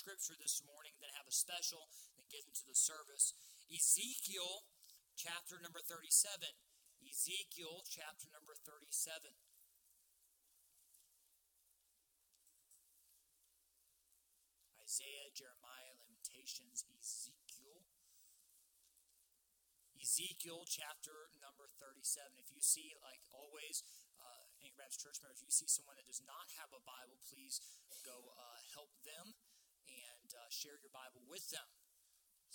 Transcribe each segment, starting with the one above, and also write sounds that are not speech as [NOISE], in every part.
scripture this morning, then have a special, then get into the service. Ezekiel chapter number 37. Ezekiel chapter number 37. Isaiah, Jeremiah, Lamentations, Ezekiel. Ezekiel chapter number 37. If you see, like always, uh, Anchor Church members, if you see someone that does not have a Bible, please go uh, help them and uh, share your Bible with them.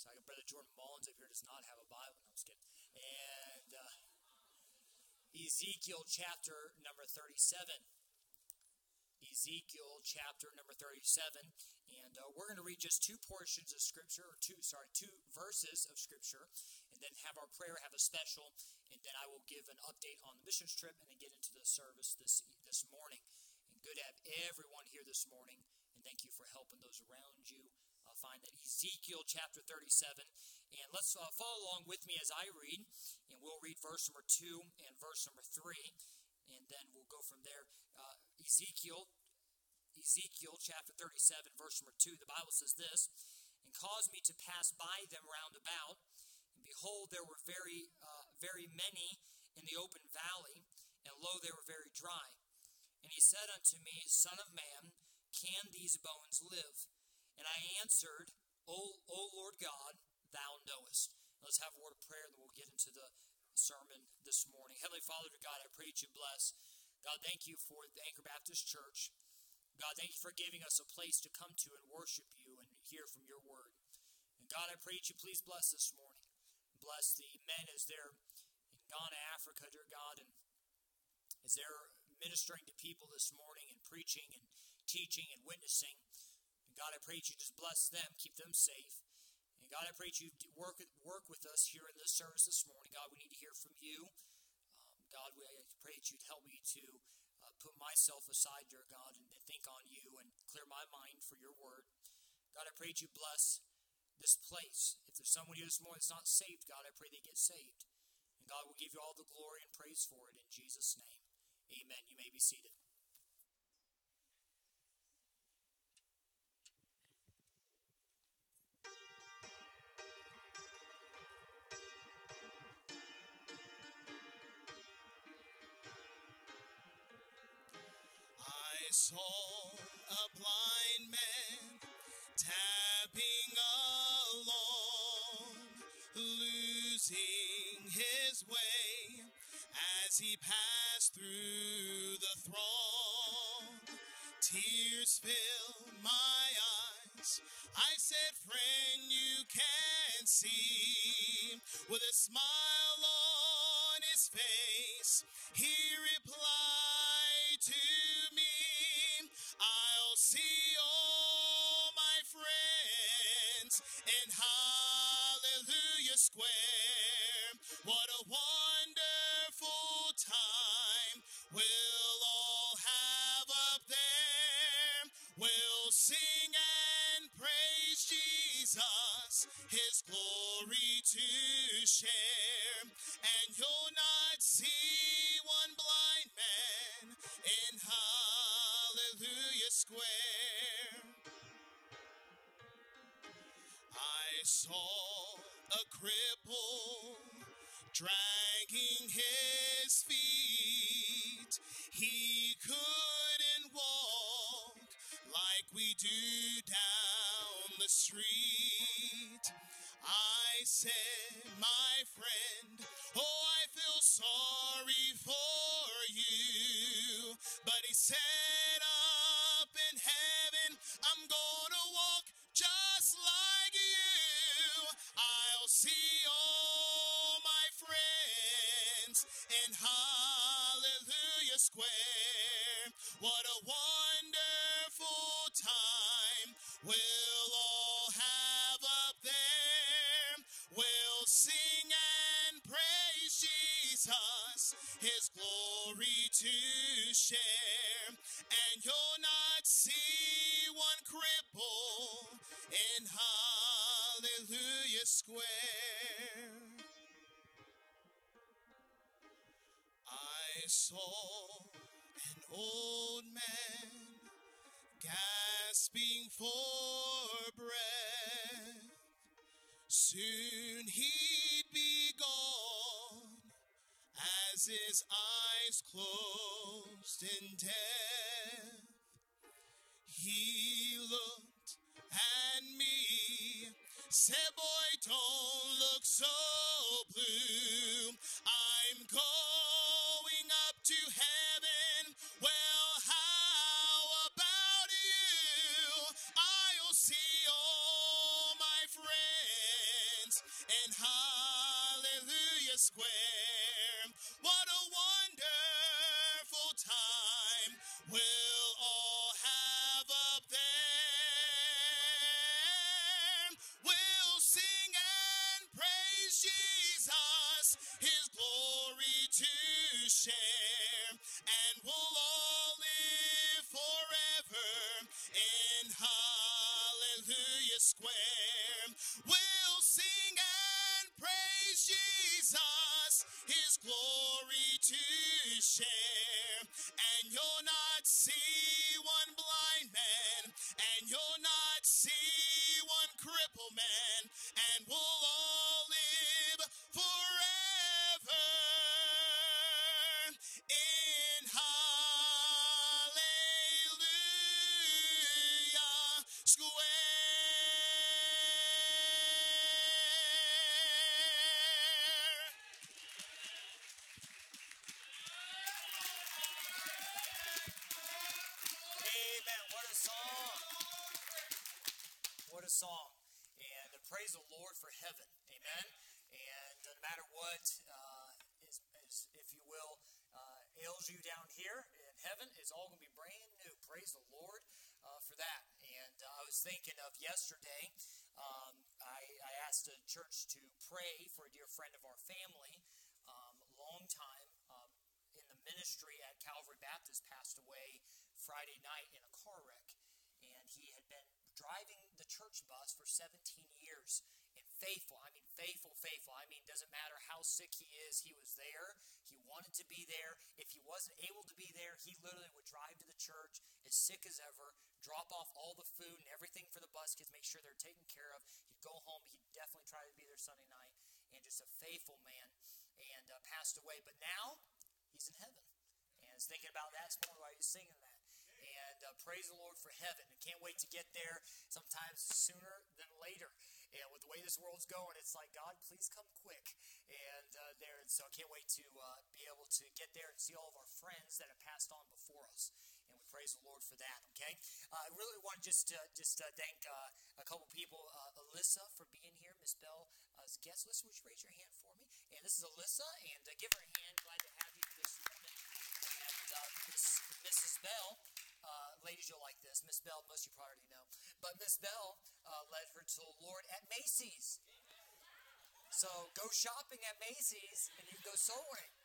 So I got Brother Jordan Mullins up here does not have a Bible. No, I'm just kidding. And uh, Ezekiel chapter number 37. Ezekiel chapter number 37. And uh, we're going to read just two portions of Scripture, or two, sorry, two verses of Scripture, and then have our prayer, have a special, and then I will give an update on the missions trip and then get into the service this, this morning. And good to have everyone here this morning, thank you for helping those around you uh, find that Ezekiel chapter 37. And let's uh, follow along with me as I read, and we'll read verse number 2 and verse number 3, and then we'll go from there. Uh, Ezekiel Ezekiel chapter 37, verse number 2, the Bible says this And caused me to pass by them round about, and behold, there were very, uh, very many in the open valley, and lo, they were very dry. And he said unto me, Son of man, can these bones live? And I answered, O, o Lord God, thou knowest. Let's have a word of prayer, and then we'll get into the sermon this morning. Heavenly Father, to God, I pray that you bless. God, thank you for the Anchor Baptist Church. God, thank you for giving us a place to come to and worship you and hear from your word. And God, I pray that you please bless this morning. Bless the men as they're in Ghana, Africa, dear God, and as they're ministering to people this morning and preaching and teaching and witnessing. And God, I pray that you just bless them, keep them safe. And God, I pray that you work, work with us here in this service this morning. God, we need to hear from you. Um, God, we, I pray that you'd help me to put myself aside, dear God, and to think on you and clear my mind for your word. God, I pray that you bless this place. If there's someone here this morning that's not saved, God, I pray they get saved. And God will give you all the glory and praise for it in Jesus' name. Amen. You may be seated. Smile on his face, he replied to me, I'll see all my friends in Hallelujah Square. Cripple dragging his feet. He couldn't walk like we do down the street. I said, my friend, oh, I feel sorry for you. But he said, up in heaven, I'm gonna see all my friends in Hallelujah Square. What a wonderful time we'll all have up there. We'll sing and praise Jesus, his glory to share. And you'll not see one cripple in Hallelujah Square. I saw an old man gasping for breath. Soon he'd be gone as his eyes closed in death. He looked at me, said, Boy, don't look so blue. I'm going up to heaven. Well, how about you? I'll see all my friends in Hallelujah Square. Share, ministry at Calvary Baptist, passed away Friday night in a car wreck. And he had been driving the church bus for 17 years and faithful. I mean, faithful, faithful. I mean, doesn't matter how sick he is, he was there. He wanted to be there. If he wasn't able to be there, he literally would drive to the church as sick as ever, drop off all the food and everything for the bus kids, make sure they're taken care of. He'd go home. He'd definitely try to be there Sunday night. And just a faithful man and uh, passed away. But now he's in heaven. I thinking about that. That's why he was singing that and uh, praise the Lord for heaven. And can't wait to get there sometimes sooner than later. And with the way this world's going, it's like, God, please come quick. And uh, there, and so I can't wait to uh, be able to get there and see all of our friends that have passed on before us. And we praise the Lord for that. Okay, uh, I really want just to just uh, thank uh, a couple people, uh, Alyssa for being here, Miss Bell as guest. Alyssa, would you raise your hand for me? And this is Alyssa, and give her a hand. Glad to have you this morning. Uh, Miss, Mrs. Bell, uh, ladies, you'll like this. Miss Bell, most you probably already know, but Miss Bell uh, led her to the Lord at Macy's. So go shopping at Macy's, and you go soul winning.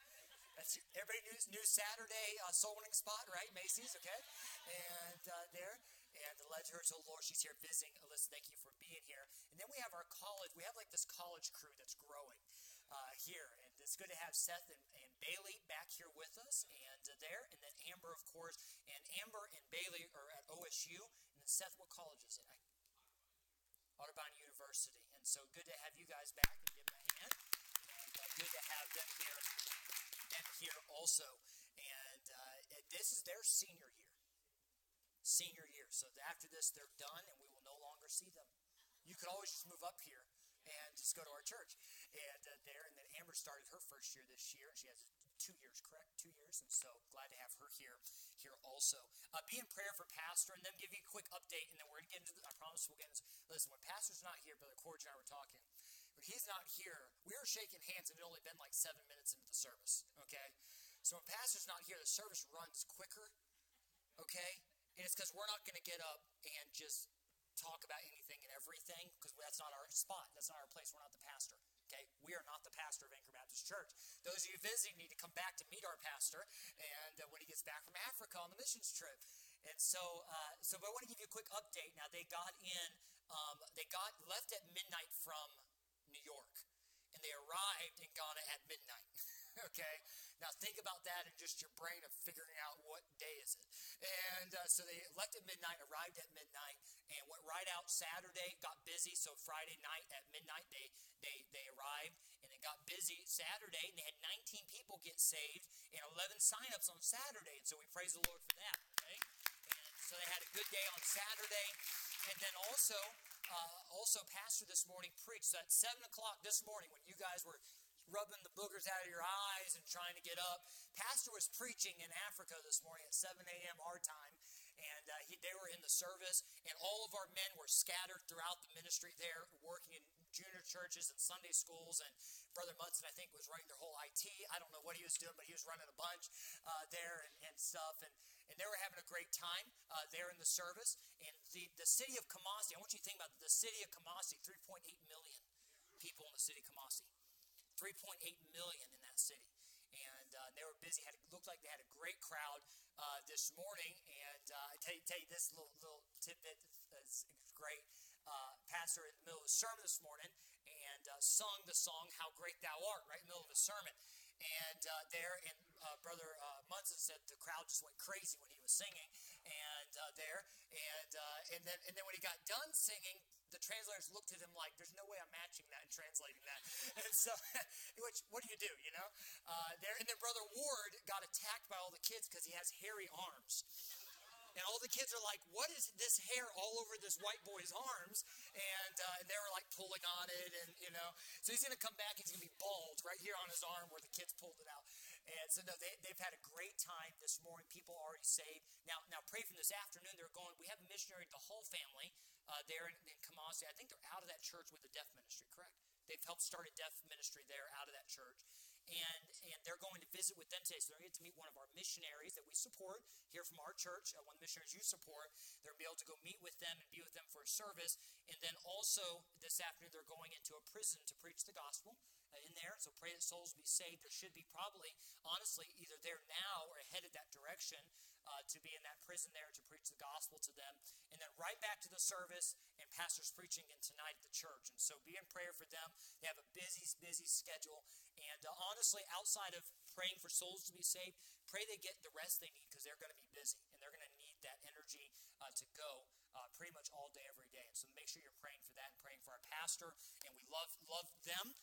That's everybody new, new Saturday uh, soul winning spot, right? Macy's, okay? And uh, there, and led her to the Lord. She's here visiting. Alyssa, thank you for being here. And then we have our college. We have like this college crew that's growing uh, here, it's good to have Seth and, and Bailey back here with us, and uh, there, and then Amber, of course, and Amber and Bailey are at OSU, and then Seth, what college is it? Audubon University, and so good to have you guys back and give them a hand. And uh, good to have them here, them here also, and uh, this is their senior year. Senior year. So after this, they're done, and we will no longer see them. You could always just move up here and just go to our church. And uh, there, and then Amber started her first year this year. She has two years, correct? Two years, and so glad to have her here, here also. Uh, be in prayer for Pastor, and then give you a quick update, and then we're gonna get into. The, I promise we'll get into. Listen, when Pastor's not here, Brother Corge and I were talking. When he's not here, we were shaking hands, and it only been like seven minutes into the service. Okay, so when Pastor's not here, the service runs quicker. Okay, and it's because we're not going to get up and just talk about anything and everything because that's not our spot. That's not our place. We're not the pastor. Okay, we are not the pastor of Anchor Baptist Church. Those of you visiting need to come back to meet our pastor, and uh, when he gets back from Africa on the missions trip. And so, uh, so but I want to give you a quick update. Now they got in, um, they got left at midnight from New York, and they arrived in Ghana at midnight. [LAUGHS] [LAUGHS] okay, Now think about that in just your brain of figuring out what day is it. And uh, so they left at midnight, arrived at midnight, and went right out Saturday. Got busy, so Friday night at midnight they they they arrived, and they got busy Saturday, and they had 19 people get saved and 11 signups on Saturday. And so we praise the Lord for that. Okay, and so they had a good day on Saturday, and then also. Uh, also, Pastor this morning preached so at 7 o'clock this morning when you guys were rubbing the boogers out of your eyes and trying to get up. Pastor was preaching in Africa this morning at 7 a.m. our time, and uh, he, they were in the service, and all of our men were scattered throughout the ministry there, working in junior churches and Sunday schools. And Brother Munson, I think, was running their whole IT. I don't know what he was doing, but he was running a bunch uh, there and, and, stuff. And, and they were having a great time uh, there in the service. And the, the city of Kumasi, I want you to think about the city of Kumasi, 3.8 million people in the city of Kumasi. 3.8 million in that city. And uh, they were busy. Had looked like they had a great crowd uh, this morning. And uh, I tell you, tell you this little little tidbit is great. Uh, pastor in the middle of the sermon this morning and uh, sung the song "How Great Thou Art" right in the middle of the sermon. And uh, there, and brother Munson said the crowd just went crazy when he was singing. And there, and and then and then when he got done singing, the translators looked at him like, there's no way I'm matching that and translating that. [LAUGHS] And so, [LAUGHS] which, what do you do, you know? Uh, there, and then Brother Ward got attacked by all the kids because he has hairy arms. And all the kids are like, what is this hair all over this white boy's arms? And, uh, and they were like pulling on it, and you know. So he's going to come back, he's going to be bald right here on his arm where the kids pulled it out. And so no, they, they've had a great time this morning. People already saved. Now, now pray from this afternoon. They're going, we have a missionary, the whole family uh, there in, in Kumasi. I think they're out of that church with the deaf ministry, correct? They've helped start a deaf ministry there out of that church and and they're going to visit with them today. So they're going to meet one of our missionaries that we support here from our church, uh, one of the missionaries you support. They're going to be able to go meet with them and be with them for a service. And then also this afternoon, they're going into a prison to preach the gospel uh, in there. So pray that souls be saved. There should be probably, honestly, either there now or headed that direction uh, to be in that prison there to preach the gospel to them. And then right back to the service, and pastor's preaching in tonight at the church. And so be in prayer for them. They have a busy, busy schedule. And uh, honestly, outside of praying for souls to be saved, pray they get the rest they need because they're going to be busy and they're going to need that energy uh, to go uh, pretty much all day, every day. And so make sure you're praying for that and praying for our pastor. And we love love them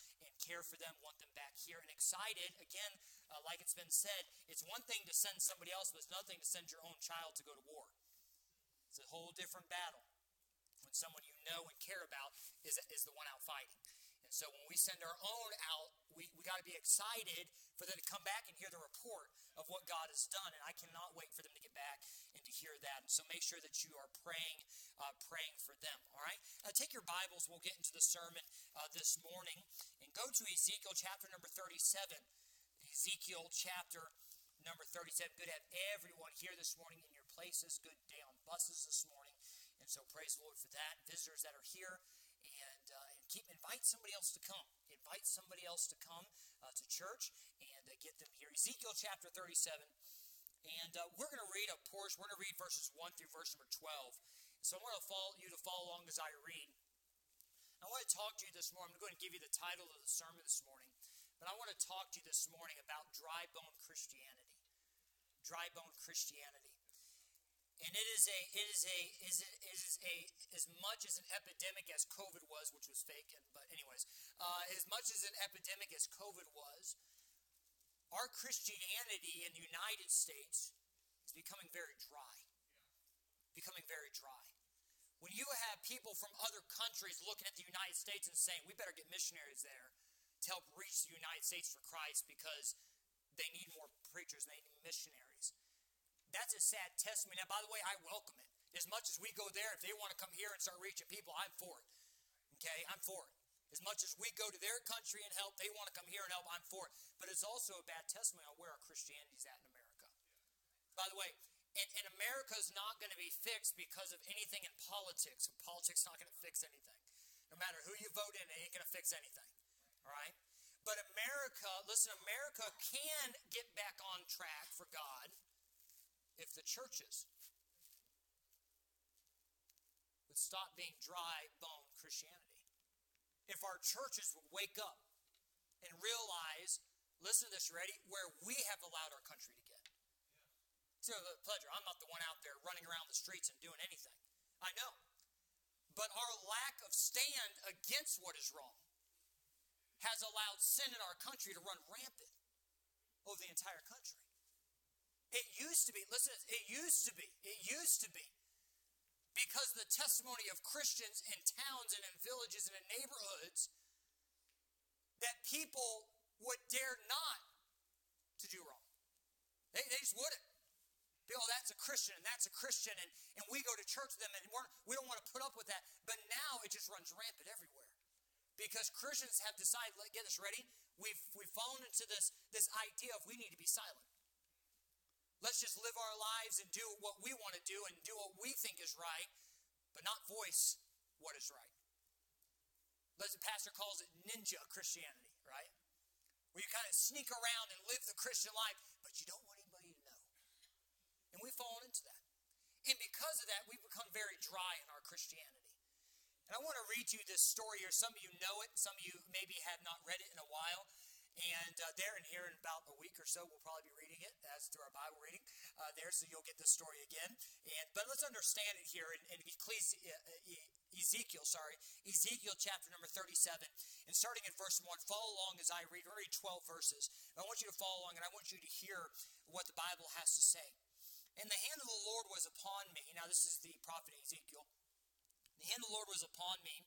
care for them, want them back here, and excited. Again, uh, like it's been said, it's one thing to send somebody else, but it's another thing to send your own child to go to war. It's a whole different battle when someone you know and care about is, is the one out fighting. And so when we send our own out, we, we got to be excited for them to come back and hear the report of what God has done. And I cannot wait for them to get back to hear that. And so make sure that you are praying, uh, praying for them. All right. Uh, take your Bibles. We'll get into the sermon uh, this morning and go to Ezekiel chapter number 37. Ezekiel chapter number 37. Good to have everyone here this morning in your places. Good day on buses this morning. And so praise the Lord for that. Visitors that are here and keep invite somebody else to come. Invite somebody else to come uh, to church and uh, get them here. Ezekiel chapter 37. And uh, we're going to read a portion. We're going to read verses 1 through verse number 12. So I want to follow you to follow along as I read. I want to talk to you this morning. I'm going to give you the title of the sermon this morning. But I want to talk to you this morning about dry bone Christianity. Dry bone Christianity. And it is a it is a is it is a as much as an epidemic as COVID was, which was fake. But anyways, uh, as much as an epidemic as COVID was, our Christianity in the United States is becoming very dry. Becoming very dry. When you have people from other countries looking at the United States and saying, "We better get missionaries there to help reach the United States for Christ," because they need more preachers, they need missionaries that's a sad testimony. Now, by the way, I welcome it. As much as we go there, if they want to come here and start reaching people, I'm for it. Okay, I'm for it. As much as we go to their country and help, they want to come here and help, I'm for it. But it's also a bad testimony on where our Christianity is at in America. By the way, and, and America is not going to be fixed because of anything in politics. Politics not going to fix anything. No matter who you vote in, it ain't going to fix anything. All right? But America, listen, America can get back on track for God if the churches would stop being dry bone Christianity. If our churches would wake up and realize listen to this, ready? Where we have allowed our country to get. To the pleasure. I'm not the one out there running around the streets and doing anything. I know. But our lack of stand against what is wrong has allowed sin in our country to run rampant over the entire country. It used to be, listen, it used to be, it used to be because the testimony of Christians in towns and in villages and in neighborhoods that people would dare not to do wrong. They, they just wouldn't. Oh, that's a Christian, and that's a Christian, and, and we go to church with them, and we're, we don't want to put up with that. But now it just runs rampant everywhere. Because Christians have decided, get this ready, we've, we've fallen into this, this idea of we need to be silent. Let's just live our lives and do what we want to do and do what we think is right, but not voice what is right. As the pastor calls it ninja Christianity, right? Where you kind of sneak around and live the Christian life, but you don't want anybody to know. And we've fallen into that. And because of that, we've become very dry in our Christianity. And I want to read you this story here. Some of you know it, some of you maybe have not read it in a while. And uh, there and here in about a week or so, we'll probably be reading it as through our Bible reading uh, there, so you'll get this story again. And but let's understand it here in, in Ecclesi- uh, Ezekiel, sorry, Ezekiel chapter number 37, and starting in verse 1. Follow along as I read. Read 12 verses. I want you to follow along, and I want you to hear what the Bible has to say. And the hand of the Lord was upon me. Now, this is the prophet Ezekiel. The hand of the Lord was upon me,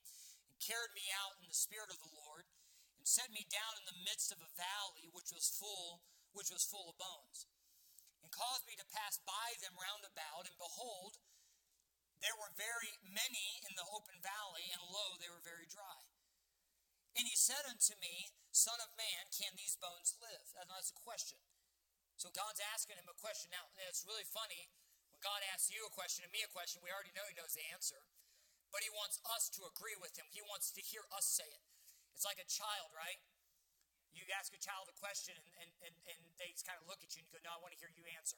and carried me out in the spirit of the Lord and set me down in the midst of a valley which was full which was full of bones and caused me to pass by them round about and behold there were very many in the open valley and lo they were very dry. And he said unto me son of man can these bones live? That's a question. So god's asking him a question. Now it's really funny. When god asks you a question and me a question we already know he knows the answer. But he wants us to agree with him. He wants to hear us say it it's like a child, right? You ask a child a question and, and, and, they just kind of look at you and go, No, I want to hear you answer.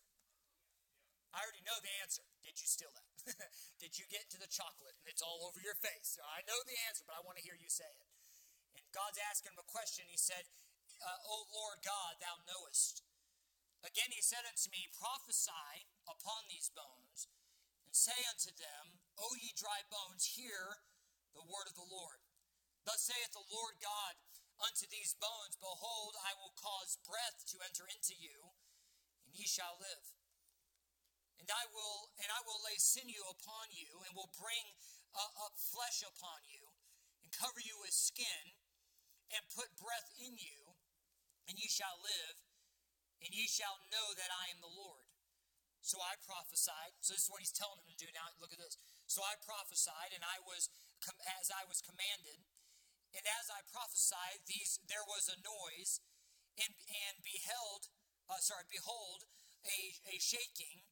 I already know the answer. Did you steal that? [LAUGHS] Did you get to the chocolate and it's all over your face? I know the answer, but I want to hear you say it. And God's asking him a question. He said, uh, O Lord God, thou knowest. Again he said unto me, Prophesy upon these bones, and say unto them, O ye dry bones, hear the word of the Lord. Thus saith the Lord God unto these bones, Behold, I will cause breath to enter into you, and ye shall live. And I will and I will lay sinew upon you, and will bring uh, up flesh upon you, and cover you with skin, and put breath in you, and ye shall live, and ye shall know that I am the Lord. So I prophesied. So this is what he's telling him to do now. Look at this. So I prophesied, and I was as I was commanded, and as I prophesied, these there was a noise, and, and beheld, uh, sorry, behold, a, a shaking,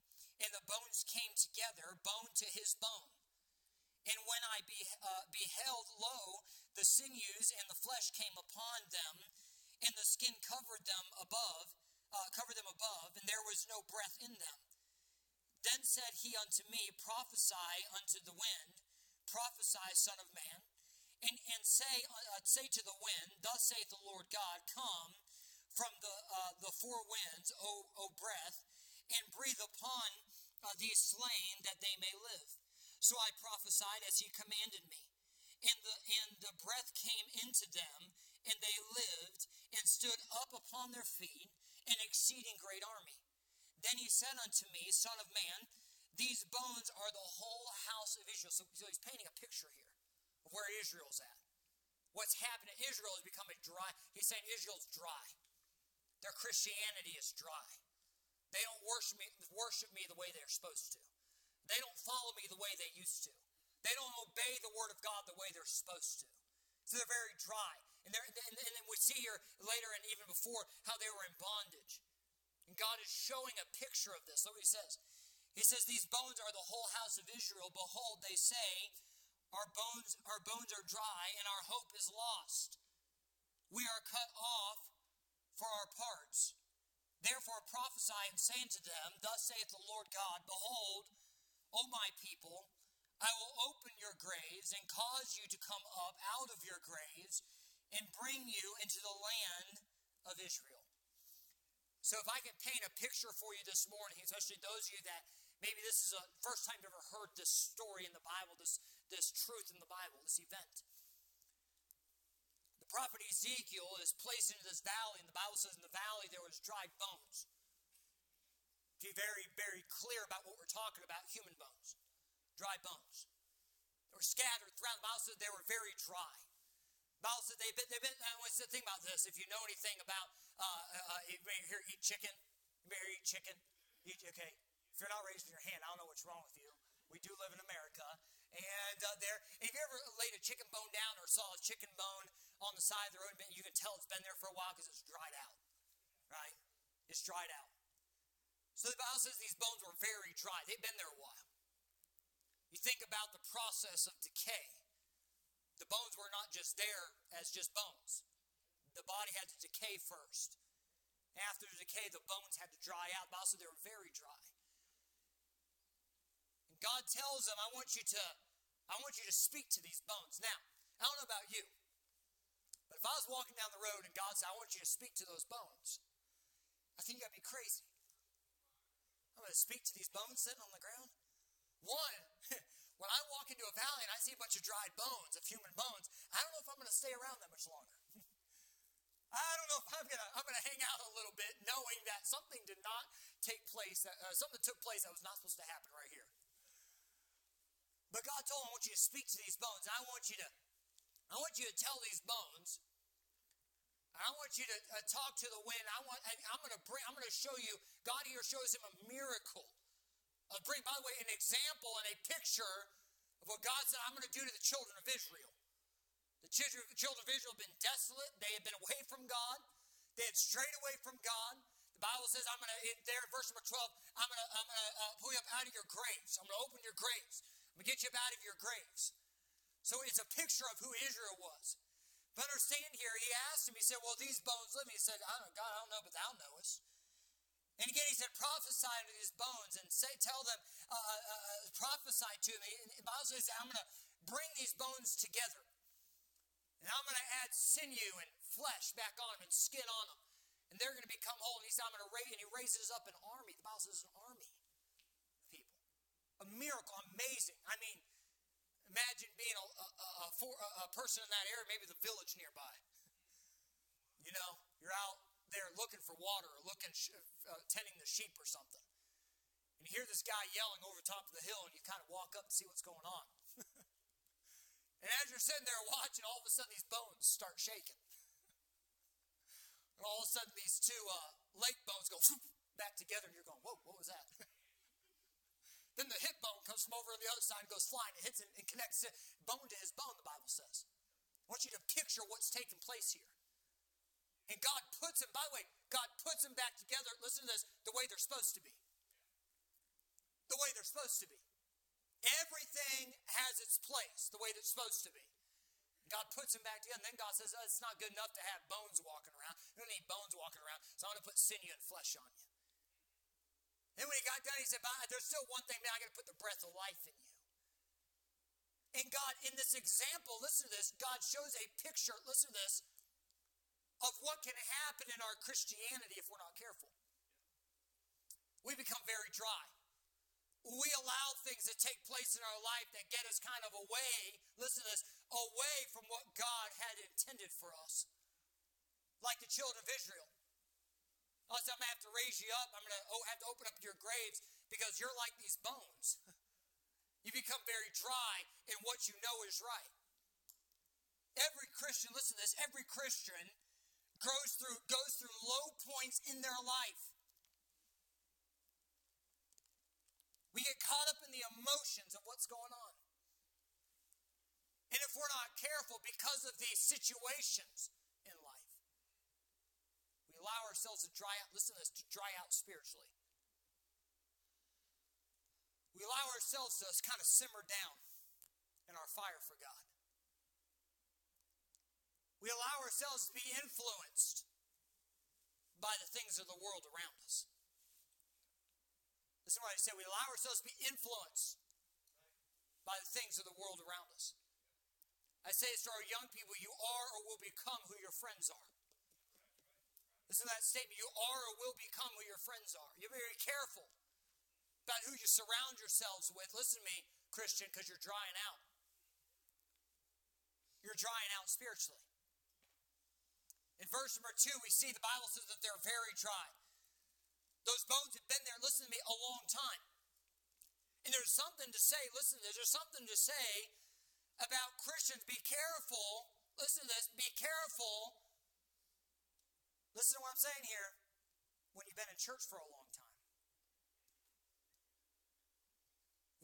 and the bones came together, bone to his bone. And when I be, uh, beheld, lo, the sinews and the flesh came upon them, and the skin covered them above, uh, covered them above, and there was no breath in them. Then said he unto me, Prophesy unto the wind, prophesy, son of man, and, and say, uh, say to the wind, Thus saith the Lord God, Come from the, uh, the four winds, O, o breath, and breathe upon uh, these slain that they may live. So I prophesied as he commanded me. And the, and the breath came into them, and they lived and stood up upon their feet, an exceeding great army. Then he said unto me, Son of man, these bones are the whole house of Israel. So, so he's painting a picture here where Israel's at. What's happening? Israel has become a dry. He's saying Israel's dry. Their Christianity is dry. They don't worship me, worship me the way they're supposed to. They don't follow me the way they used to. They don't obey the word of God the way they're supposed to. So they're very dry. And, and, and then we see here later and even before how they were in bondage. And God is showing a picture of this. Look what he says. He says, These bones are the whole house of Israel. Behold, they say, our bones, our bones are dry, and our hope is lost. We are cut off for our parts. Therefore prophesy and say unto them, Thus saith the Lord God, Behold, O my people, I will open your graves and cause you to come up out of your graves and bring you into the land of Israel. So, if I can paint a picture for you this morning, especially those of you that maybe this is the first time you've ever heard this story in the Bible, this, this truth in the Bible, this event. The prophet Ezekiel is placed into this valley, and the Bible says in the valley there was dried bones. Be very, very clear about what we're talking about, human bones, dry bones. They were scattered throughout. The Bible says they were very dry. Bible says they've been, they've been, what's the thing about this? If you know anything about, uh, uh, uh here, eat chicken, you eat chicken, eat, okay. If you're not raising your hand, I don't know what's wrong with you. We do live in America. And uh, there, if you ever laid a chicken bone down or saw a chicken bone on the side of the road, you can tell it's been there for a while because it's dried out, right? It's dried out. So the Bible says these bones were very dry. They've been there a while. You think about the process of decay. The bones were not just there as just bones. The body had to decay first. After the decay, the bones had to dry out. But also, they were very dry. God tells them, "I want you to, I want you to speak to these bones." Now, I don't know about you, but if I was walking down the road and God said, "I want you to speak to those bones," I think to be crazy. I'm going to speak to these bones sitting on the ground. One, [LAUGHS] when I walk into a valley and I see a bunch of dried bones, of human bones, I don't know if I'm going to stay around that much longer. [LAUGHS] I don't know if I'm gonna I'm gonna hang out a little bit, knowing that something did not take place, that, uh, something took place that was not supposed to happen right here. But God told him, "I want you to speak to these bones. I want you to, I want you to tell these bones. I want you to uh, talk to the wind. I want, I'm going to bring. I'm going to show you. God here shows him a miracle I'll bring, by the way, an example and a picture of what God said I'm going to do to the children of Israel. The children, of Israel have been desolate. They had been away from God. They had strayed away from God. The Bible says, I'm going to, there, verse number 12, I'm going to, I'm going to uh, pull you up out of your graves. I'm going to open your graves. I'm going to get you up out of your graves. So it's a picture of who Israel was. But understand here, he asked him, he said, Well, these bones live. He said, I don't, God, I don't know, but thou knowest. And again, he said, prophesy to these bones and say, tell them, uh, uh, uh, prophesy to me. And the Bible says, I'm going to bring these bones together. And I'm going to add sinew and flesh back on them and skin on them. And they're going to become whole. And he said, I'm going to raise, and he raises up an army. The Bible says an army. A miracle, amazing. I mean, imagine being a, a, a, a person in that area, maybe the village nearby. You know, you're out there looking for water or looking, uh, tending the sheep or something. And you hear this guy yelling over top of the hill, and you kind of walk up and see what's going on. [LAUGHS] and as you're sitting there watching, all of a sudden these bones start shaking. and all of a sudden these two uh, leg bones go [LAUGHS] back together, and you're going, whoa, what was that? Then the hip bone comes from over on the other side and goes flying. It hits and, and connects bone to his bone, the Bible says. I want you to picture what's taking place here. And God puts them, by the way, God puts them back together, listen to this, the way they're supposed to be. The way they're supposed to be. Everything has its place, the way that it's supposed to be. God puts them back together, and then God says, oh, it's not good enough to have bones walking around. You don't need bones walking around, so I'm going to put sinew and flesh on you. Then when he got done, he said, there's still one thing, man, I got to put the breath of life in you. And God, in this example, listen to this, God shows a picture, listen to this, of what can happen in our Christianity if we're not careful. We become very dry. We allow things to take place in our life that get us kind of away, listen to this, away from what God had intended for us. Like the children of Israel. I'm going to have to raise you up. I'm going to oh, have to open up your graves because you're like these bones. [LAUGHS] you become very dry in what you know is right. Every Christian, listen to this, every Christian goes through, goes through low points in their life. We get caught up in the emotions of what's going on. And if we're not careful because of these situations allow ourselves to dry out, listen to this, to dry out spiritually. We allow ourselves to kind of simmer down in our fire for God. We allow ourselves to be influenced by the things of the world around us. Listen to what I said. We allow ourselves to be influenced by the things of the world around us. I say this to our young people you are or will become who your friends are. Listen to that statement. You are or will become who your friends are. You're very careful about who you surround yourselves with. Listen to me, Christian, because you're drying out. You're drying out spiritually. In verse number two, we see the Bible says that they're very dry. Those bones have been there, listen to me, a long time. And there's something to say, listen, to this, there's something to say about Christians. Be careful, listen to this, be careful Listen to what I'm saying here. When you've been in church for a long time,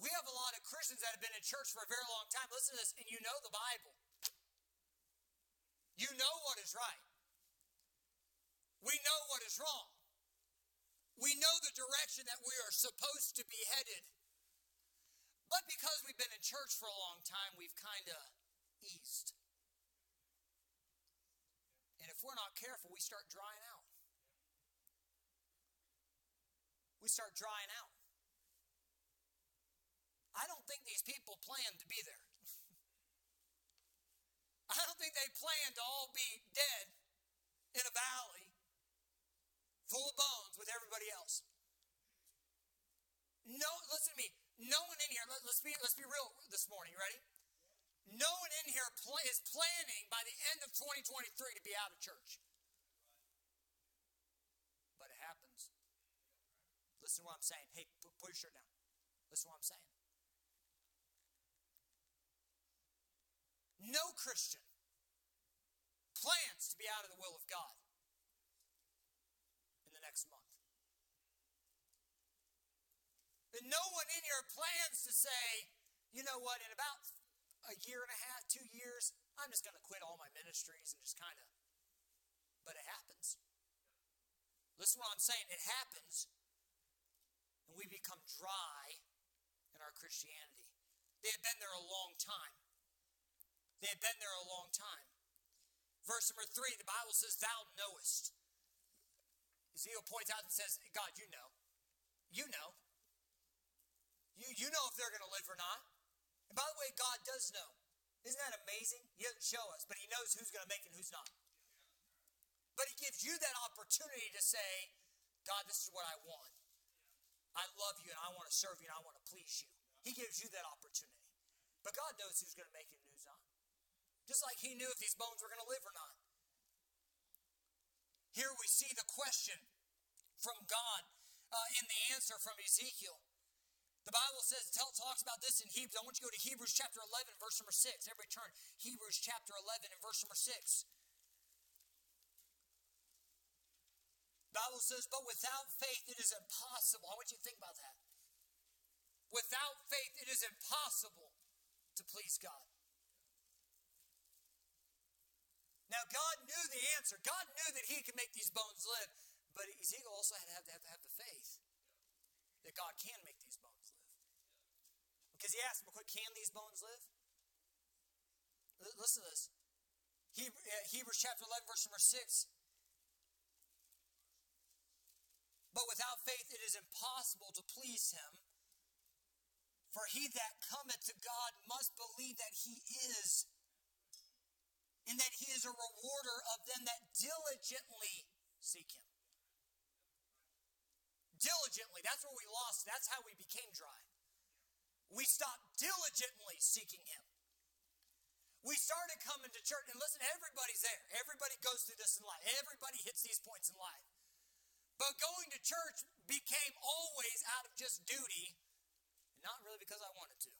we have a lot of Christians that have been in church for a very long time. Listen to this, and you know the Bible. You know what is right. We know what is wrong. We know the direction that we are supposed to be headed. But because we've been in church for a long time, we've kind of eased if we're not careful, we start drying out. We start drying out. I don't think these people planned to be there. [LAUGHS] I don't think they planned to all be dead in a valley full of bones with everybody else. No, listen to me. No one in here, let, us be, let's be real this morning. Ready? No one in here is planning by the end of 2023 to be out of church. But it happens. Listen to what I'm saying. Hey, put, put your shirt down. Listen to what I'm saying. No Christian plans to be out of the will of God in the next month. And no one in here plans to say, you know what, in about a year and a half, two years, I'm just going to quit all my ministries and just kind of. But it happens. Listen to what I'm saying. It happens. And we become dry in our Christianity. They had been there a long time. They had been there a long time. Verse number three, the Bible says, Thou knowest. Ezekiel points out and says, God, you know. You know. You, you know if they're going to live or not. And by the way, God does know. Isn't that amazing? He doesn't show us, but He knows who's going to make it and who's not. But He gives you that opportunity to say, God, this is what I want. I love you and I want to serve you and I want to please you. He gives you that opportunity. But God knows who's going to make it and who's not. Just like He knew if these bones were going to live or not. Here we see the question from God uh, in the answer from Ezekiel. The Bible says, tell, talks about this in Hebrews. I want you to go to Hebrews chapter 11, verse number 6. Everybody turn. Hebrews chapter 11 and verse number 6. The Bible says, but without faith it is impossible. I want you to think about that. Without faith it is impossible to please God. Now, God knew the answer. God knew that He could make these bones live, but Ezekiel also had to have, to have, the faith that God can make he asked him, can these bones live? Listen to this. Uh, Hebrews chapter 11, verse number 6. But without faith it is impossible to please him. For he that cometh to God must believe that he is, and that he is a rewarder of them that diligently seek him. Diligently, that's where we lost. That's how we became dry. We stopped diligently seeking Him. We started coming to church, and listen, everybody's there. Everybody goes through this in life. Everybody hits these points in life. But going to church became always out of just duty, not really because I wanted to.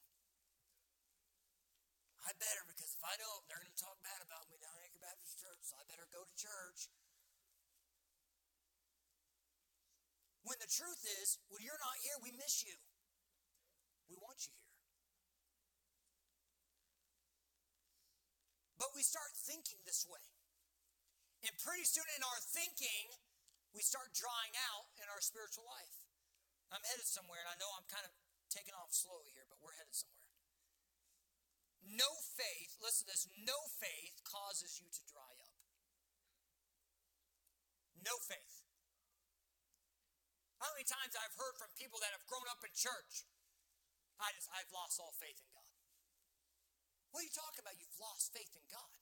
I better, because if I don't, they're going to talk bad about me down at Anchor Baptist Church, so I better go to church. When the truth is, when you're not here, we miss you. We want you here. But we start thinking this way. And pretty soon in our thinking, we start drying out in our spiritual life. I'm headed somewhere, and I know I'm kind of taking off slowly here, but we're headed somewhere. No faith, listen to this, no faith causes you to dry up. No faith. How many times I've heard from people that have grown up in church I just, I've lost all faith in God. What are you talking about? You've lost faith in God.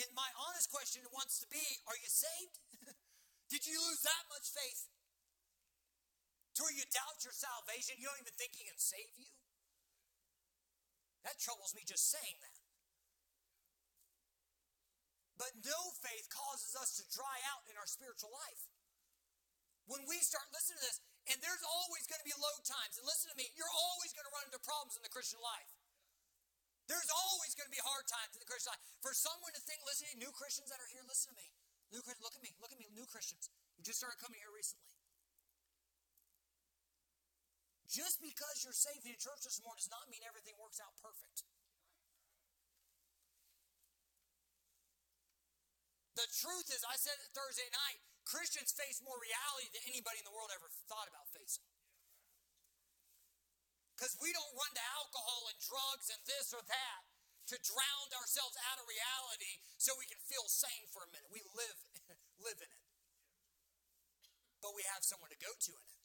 And my honest question wants to be Are you saved? [LAUGHS] Did you lose that much faith? To where you doubt your salvation? You don't even think He can save you? That troubles me just saying that. But no faith causes us to dry out in our spiritual life. When we start, listen to this, there's always going to be low times. And listen to me, you're always going to run into problems in the Christian life. There's always going to be hard times in the Christian life. For someone to think, listen to me, new Christians that are here, listen to me. New look at me, look at me, new Christians. You just started coming here recently. Just because you're saved in church this morning does not mean everything works out perfect. The truth is, I said it Thursday night, Christians face more reality than anybody in the world ever thought about facing. Because we don't run to alcohol and drugs and this or that to drown ourselves out of reality so we can feel sane for a minute. We live, [LAUGHS] live in it. But we have someone to go to in it.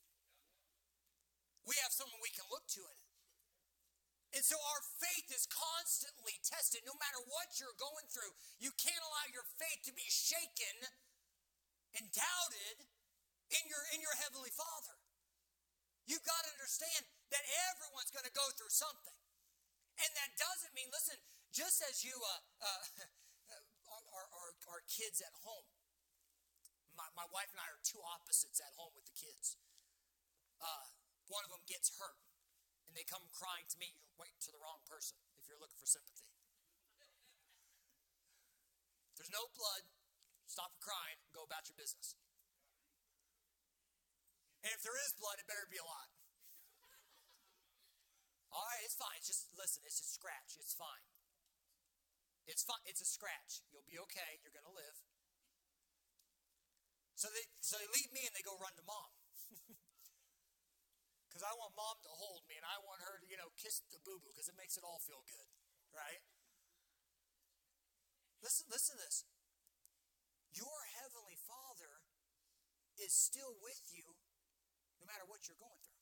We have someone we can look to in it. And so our faith is constantly tested no matter what you're going through. You can't allow your faith to be shaken and doubted in your, in your Heavenly Father. You've got to understand that everyone's going to go through something. And that doesn't mean, listen, just as you, uh, uh, [LAUGHS] our kids at home, my, my wife and I are two opposites at home with the kids. Uh, one of them gets hurt and they come crying to me, you're waiting to the wrong person if you're looking for sympathy. There's no blood. Stop crying. Go about your business. And if there is blood, it better be a lot. All right, it's fine. It's just listen. It's a scratch. It's fine. It's fine. It's a scratch. You'll be okay. You're gonna live. So they so they leave me and they go run to mom [LAUGHS] because I want mom to hold me and I want her to, you know, kiss the boo boo because it makes it all feel good, right? Listen, listen to this. Your heavenly Father is still with you no matter what you're going through.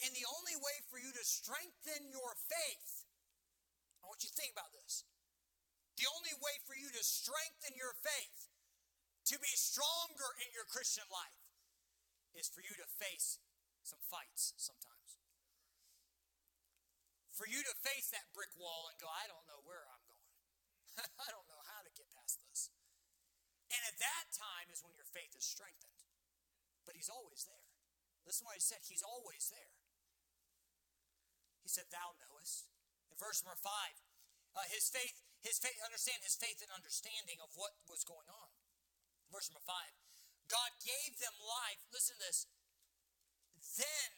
And the only way for you to strengthen your faith, I want you to think about this. The only way for you to strengthen your faith, to be stronger in your Christian life, is for you to face some fights sometimes. For you to face that brick wall and go, I don't know where I'm. [LAUGHS] I don't know how to get past this. And at that time is when your faith is strengthened. But he's always there. Listen to what he said. He's always there. He said, Thou knowest. In verse number five, uh, his faith, his faith, understand his faith and understanding of what was going on. Verse number five. God gave them life. Listen to this. Then,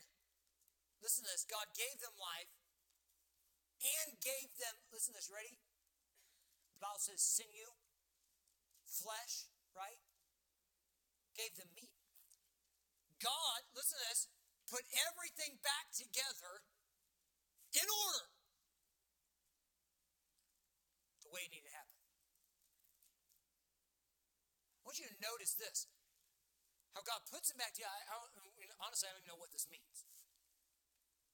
listen to this. God gave them life and gave them, listen to this, ready? Bible says sinew, flesh, right? Gave them meat. God, listen to this, put everything back together in order the way it needed to happen. I want you to notice this. How God puts him back together. I, I honestly, I don't even know what this means.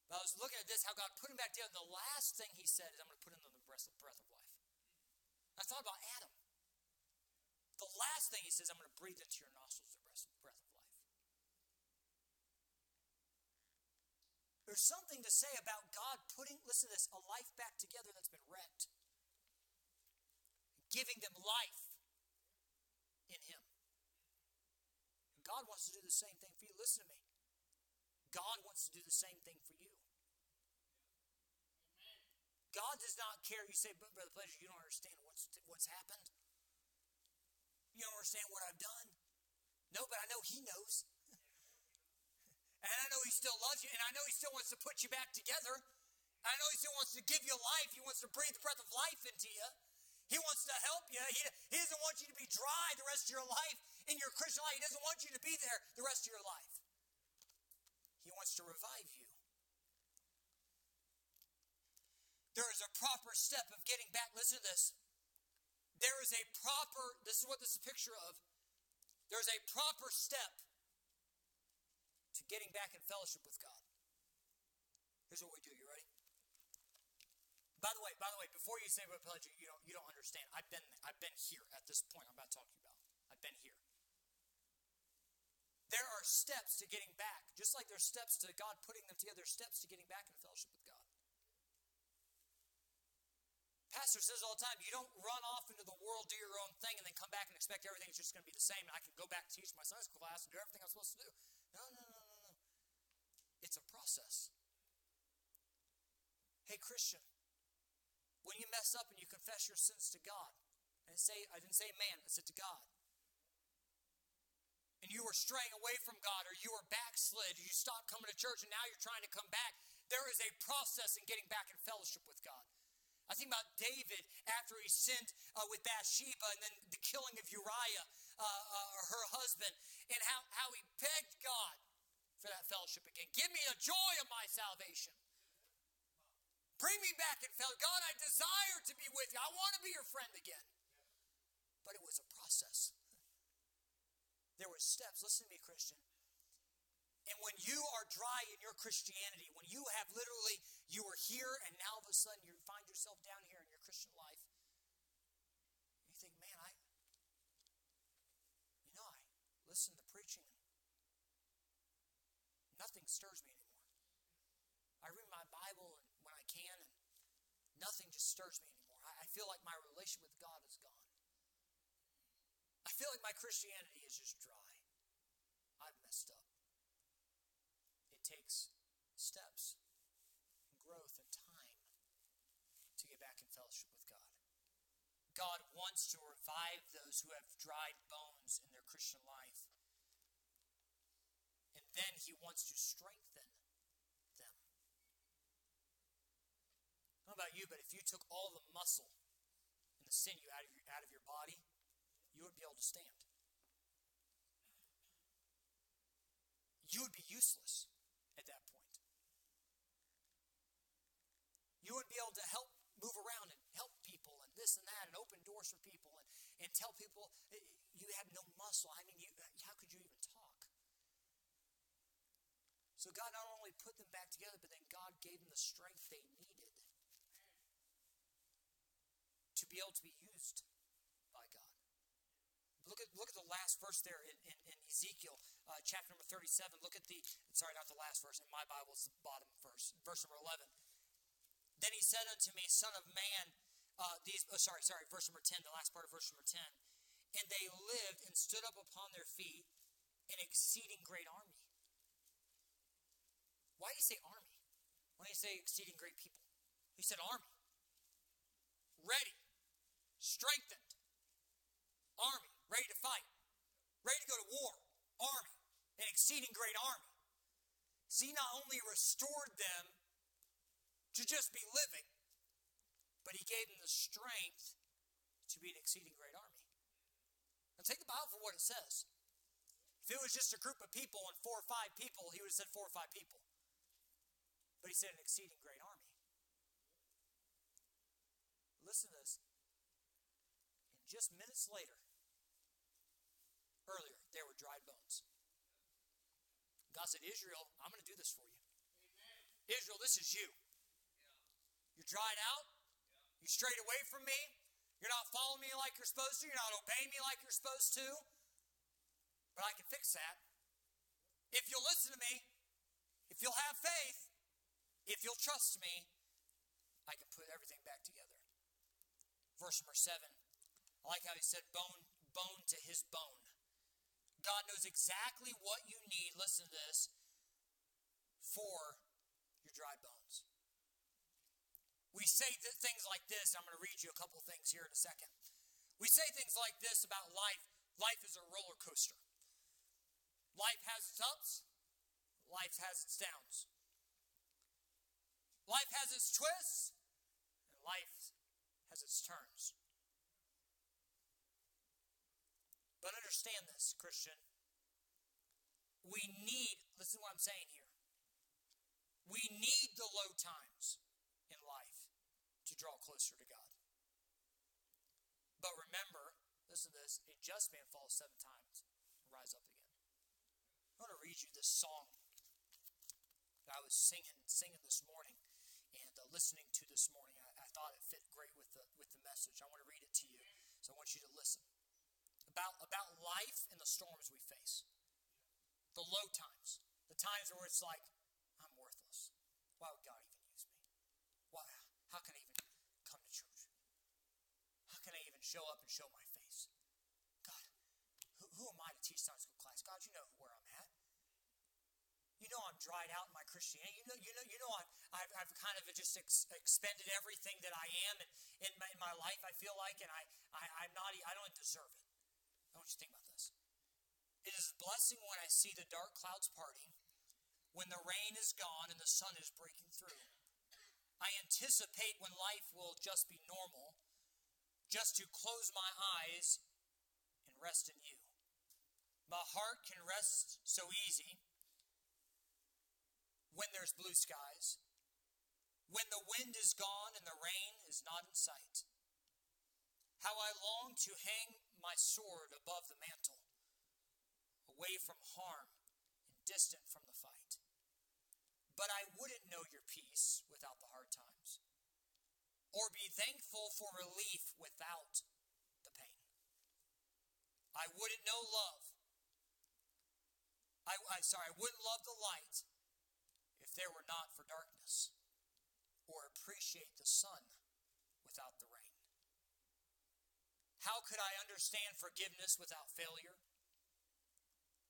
But I was looking at this, how God put him back together. The last thing he said is, I'm going to put him in the breath of, breath of life. I thought about Adam. The last thing he says, I'm going to breathe into your nostrils the breath of life. There's something to say about God putting, listen to this, a life back together that's been wrecked. Giving them life in Him. God wants to do the same thing for you. Listen to me. God wants to do the same thing for you. God does not care. You say, but Brother Pledger, you don't understand what's, what's happened. You don't understand what I've done. No, but I know He knows. and I know He still loves you, and I know He still wants to put you back together. I know He still wants to give you life. He wants to breathe the breath of life into you. He wants to help you. He, he doesn't want you to be dry the rest of your life in your Christian life. He doesn't want you to be there the rest of your life. He wants to revive you. There is a proper step of getting back. Listen to this. There is a proper, this is what this is a picture of. There's a proper step to getting back in fellowship with God. Here's what we do. You ready? By the way, by the way, before you say about pillaging, you don't you don't understand. I've been I've been here at this point I'm about to talk to you about. I've been here. There are steps to getting back, just like there's steps to God putting them together, steps to getting back in fellowship with God. Pastor says all the time, you don't run off into the world, do your own thing, and then come back and expect everything's just going to be the same, and I can go back teach my Sunday school class and do everything I'm supposed to do. No, no, no, no, no. It's a process. Hey, Christian, when you mess up and you confess your sins to God, and say, I didn't say man, I said to God, and you were straying away from God, or you were backslid, you stopped coming to church, and now you're trying to come back, there is a process in getting back in fellowship with God. I think about David after he sinned uh, with Bathsheba and then the killing of Uriah, uh, uh, her husband, and how, how he begged God for that fellowship again. Give me the joy of my salvation. Bring me back in fellowship. God, I desire to be with you. I want to be your friend again. But it was a process. There were steps. Listen to me, Christian. And when you are dry in your Christianity, when you have literally, you are here and now all of a sudden you find yourself down here in your Christian life, you think, man, I, you know, I listen to preaching nothing stirs me anymore. I read my Bible when I can and nothing just stirs me anymore. I, I feel like my relation with God is gone. I feel like my Christianity is just dry. I've messed up takes steps, growth, and time to get back in fellowship with God. God wants to revive those who have dried bones in their Christian life. And then he wants to strengthen them. I don't know about you, but if you took all the muscle and the sinew out of your, out of your body, you would be able to stand. You would be useless you would be able to help move around and help people and this and that and open doors for people and, and tell people eh, you have no muscle. I mean, you, how could you even talk? So God not only put them back together, but then God gave them the strength they needed to be able to be used. Look at, look at the last verse there in, in, in Ezekiel uh, chapter number 37. Look at the, sorry, not the last verse. In my Bible, it's the bottom verse, verse number 11. Then he said unto me, Son of man, uh, these, oh, sorry, sorry, verse number 10, the last part of verse number 10. And they lived and stood up upon their feet, an exceeding great army. Why do you say army? Why do you say exceeding great people? He said army. Ready, strengthened, army, ready to fight, ready to go to war, army, an exceeding great army. See, not only restored them to just be living, but he gave them the strength to be an exceeding great army. Now take the Bible for what it says. If it was just a group of people and four or five people, he would have said four or five people. But he said an exceeding great army. Listen to this. And just minutes later, earlier, there were dried bones. God said, Israel, I'm going to do this for you. Amen. Israel, this is you. You're dried out. You strayed away from me. You're not following me like you're supposed to. You're not obeying me like you're supposed to. But I can fix that. If you'll listen to me, if you'll have faith, if you'll trust me, I can put everything back together. Verse number seven. I like how he said bone, bone to his bone. God knows exactly what you need, listen to this, for your dry bones. We say things like this. I'm going to read you a couple things here in a second. We say things like this about life life is a roller coaster. Life has its ups, life has its downs. Life has its twists, and life has its turns. But understand this, Christian. We need, listen to what I'm saying here. We need the low times in life to draw closer to God. But remember, listen to this a just man falls seven times and rise up again. I want to read you this song that I was singing singing this morning. And uh, listening to this morning. I, I thought it fit great with the with the message. I want to read it to you, so I want you to listen about about life and the storms we face, the low times, the times where it's like I'm worthless. Why would God even use me? Why? How can I even come to church? How can I even show up and show my face? God, who, who am I to teach Sunday school class? God, you know where I'm at. You know I'm dried out in my Christianity. You know, you know, you know I've, I've, kind of just ex- expended everything that I am in, in, my, in my life, I feel like, and I, I, I'm not, I don't deserve it. I want you to think about this. It is a blessing when I see the dark clouds parting, when the rain is gone and the sun is breaking through. I anticipate when life will just be normal, just to close my eyes and rest in you. My heart can rest so easy when there's blue skies, when the wind is gone and the rain is not in sight. How I long to hang my sword above the mantle, away from harm and distant from the fight. But I wouldn't know your peace without the hard times, or be thankful for relief without the pain. I wouldn't know love. I, I sorry, I wouldn't love the light if there were not for darkness, or appreciate the sun without the? How could I understand forgiveness without failure,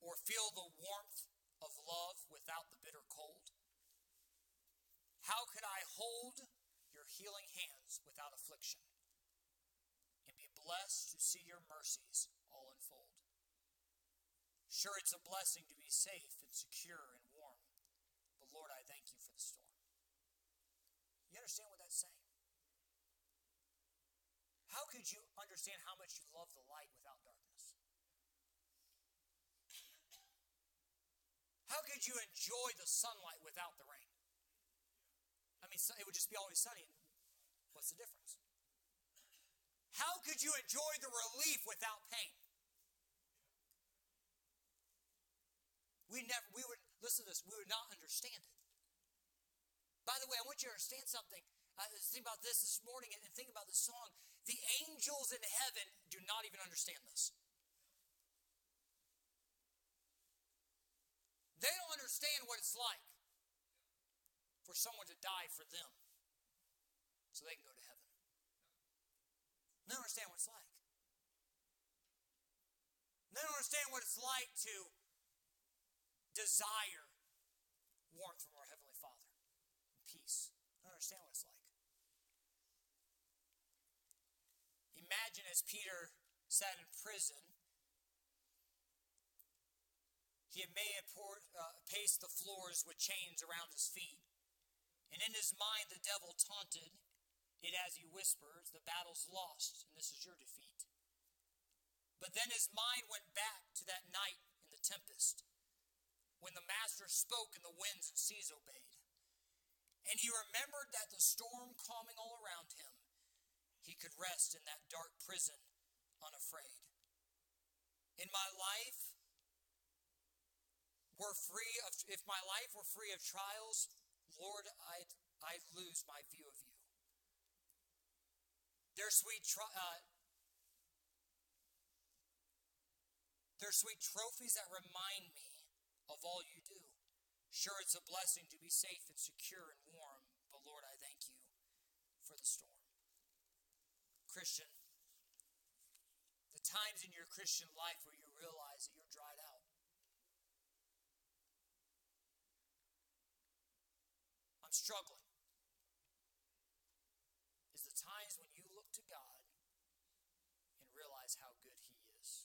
or feel the warmth of love without the bitter cold? How could I hold your healing hands without affliction, and be blessed to see your mercies all unfold? Sure, it's a blessing to be safe and secure and warm, but Lord, I thank you for the storm. You understand what that's saying? How could you understand how much you love the light without darkness? How could you enjoy the sunlight without the rain? I mean, it would just be always sunny. What's the difference? How could you enjoy the relief without pain? We never, we would, listen to this, we would not understand it. By the way, I want you to understand something. Uh, I was thinking about this this morning and think about the song. The angels in heaven do not even understand this. They don't understand what it's like for someone to die for them so they can go to heaven. They don't understand what it's like. They don't understand what it's like to desire warmth from our Heavenly Father and peace. I understand what it's like. Imagine as Peter sat in prison, he may have poured, uh, paced the floors with chains around his feet. And in his mind, the devil taunted it as he whispers, The battle's lost, and this is your defeat. But then his mind went back to that night in the tempest when the master spoke and the winds and seas obeyed. And he remembered that the storm calming all around him, he could rest in that dark prison unafraid. In my life, were free of if my life were free of trials, Lord, I'd I'd lose my view of you. There's sweet tri- uh, there's sweet trophies that remind me of all you do. Sure, it's a blessing to be safe and secure and warm, but Lord, I thank you for the storm. Christian, the times in your Christian life where you realize that you're dried out. I'm struggling. Is the times when you look to God and realize how good He is.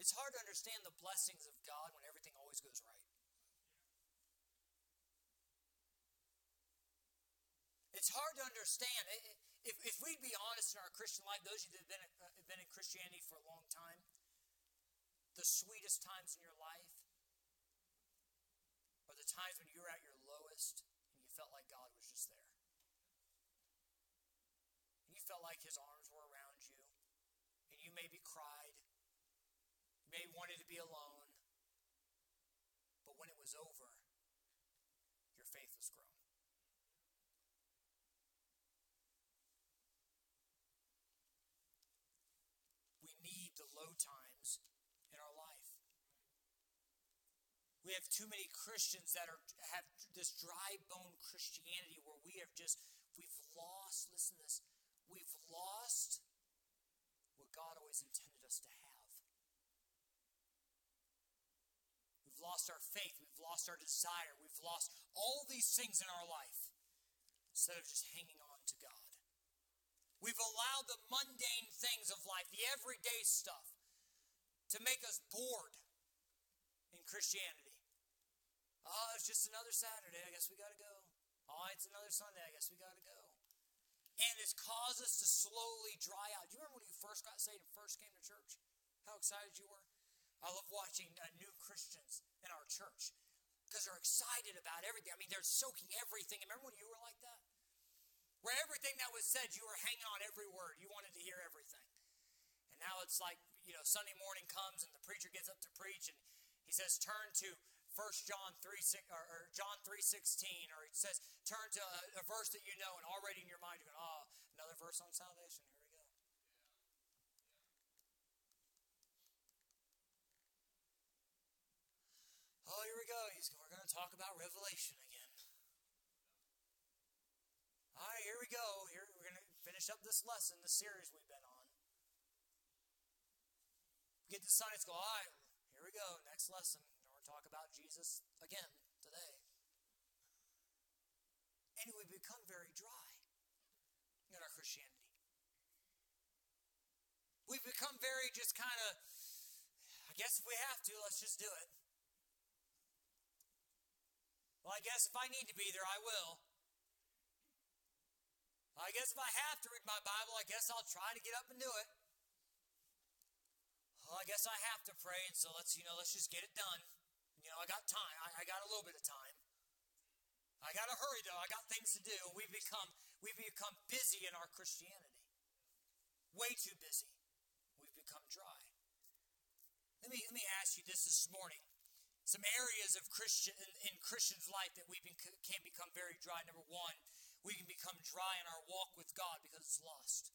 It's hard to understand the blessings of God when everything always goes right. It's hard to understand. If, if we'd be honest in our Christian life, those of you that have been, uh, been in Christianity for a long time, the sweetest times in your life are the times when you were at your lowest and you felt like God was just there. And you felt like His arms were around you, and you maybe cried, may wanted to be alone. But when it was over, your faith was grown. We the low times in our life. We have too many Christians that are have this dry bone Christianity where we have just we've lost, listen to this, we've lost what God always intended us to have. We've lost our faith, we've lost our desire, we've lost all these things in our life instead of just hanging on to God. We've allowed the mundane things of life, the everyday stuff, to make us bored in Christianity. Oh, it's just another Saturday. I guess we got to go. Oh, it's another Sunday. I guess we got to go. And it's caused us to slowly dry out. Do you remember when you first got saved and first came to church? How excited you were? I love watching uh, new Christians in our church because they're excited about everything. I mean, they're soaking everything. Remember when you were like that? Where everything that was said, you were hanging on every word. You wanted to hear everything. And now it's like, you know, Sunday morning comes and the preacher gets up to preach and he says, turn to 1 John 3, or, or John 3.16, or he says, turn to a, a, verse that you know and already in your mind you're going, oh, another verse on salvation. Here we go. Oh, here we go. He's, we're going to talk about Revelation again. All right, here we go. Here we're going to finish up this lesson, the series we've been on. Get to Sunday school. All right, here we go. Next lesson. We're going to talk about Jesus again today. And we become very dry in our Christianity. We've become very just kind of, I guess if we have to, let's just do it. Well, I guess if I need to be there, I will. I guess if I have to read my Bible, I guess I'll try to get up and do it. Well, I guess I have to pray, and so let's, you know, let's just get it done. You know, I got time. I, I got a little bit of time. I got to hurry though. I got things to do. We've become we've become busy in our Christianity. Way too busy. We've become dry. Let me let me ask you this this morning some areas of Christian in, in Christians' life that we can become very dry. Number one, we can become dry in our walk with God because it's lost.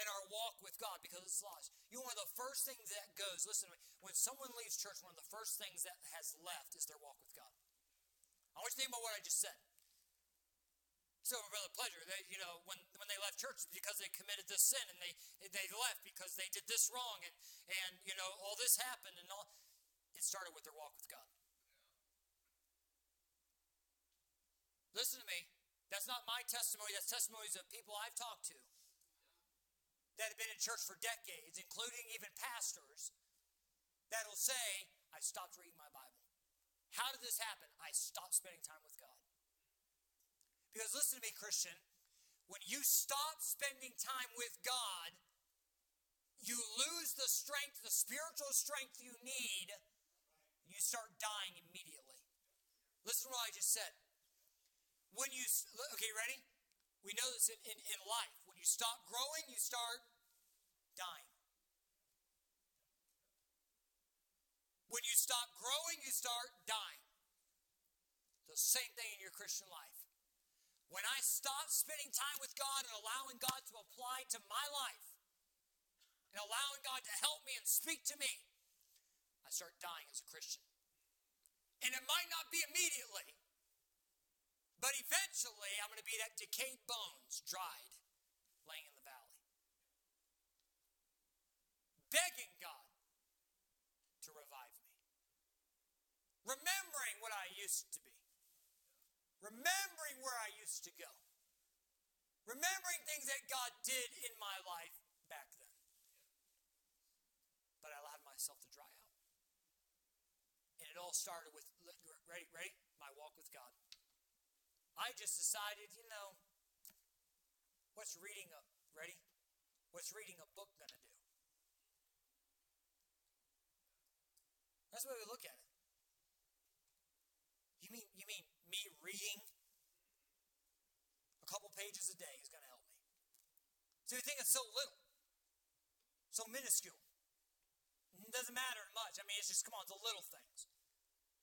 In our walk with God because it's lost. You know, one of the first things that goes, listen to me, when someone leaves church, one of the first things that has left is their walk with God. I want you to think about what I just said. So, brother Pledger, they, you know, when, when they left church because they committed this sin and they they left because they did this wrong and and you know all this happened and all it started with their walk with God. Listen to me. That's not my testimony. That's testimonies of people I've talked to that have been in church for decades, including even pastors, that'll say, I stopped reading my Bible. How did this happen? I stopped spending time with God. Because listen to me, Christian, when you stop spending time with God, you lose the strength, the spiritual strength you need you start dying immediately. Listen to what I just said. When you, okay, ready? We know this in, in, in life. When you stop growing, you start dying. When you stop growing, you start dying. The same thing in your Christian life. When I stop spending time with God and allowing God to apply to my life, and allowing God to help me and speak to me, I start dying as a Christian. And it might not be immediately, but eventually I'm going to be that decayed bones, dried, laying in the valley. Begging God to revive me. Remembering what I used to be. Remembering where I used to go. Remembering things that God did in my life back then. But I allowed myself to dry out. And it all started with ready, ready? My walk with God. I just decided, you know, what's reading a ready? What's reading a book gonna do? That's the way we look at it. You mean you mean me reading a couple pages a day is gonna help me? So you think it's so little, so minuscule. It doesn't matter much. I mean, it's just come on, the little things.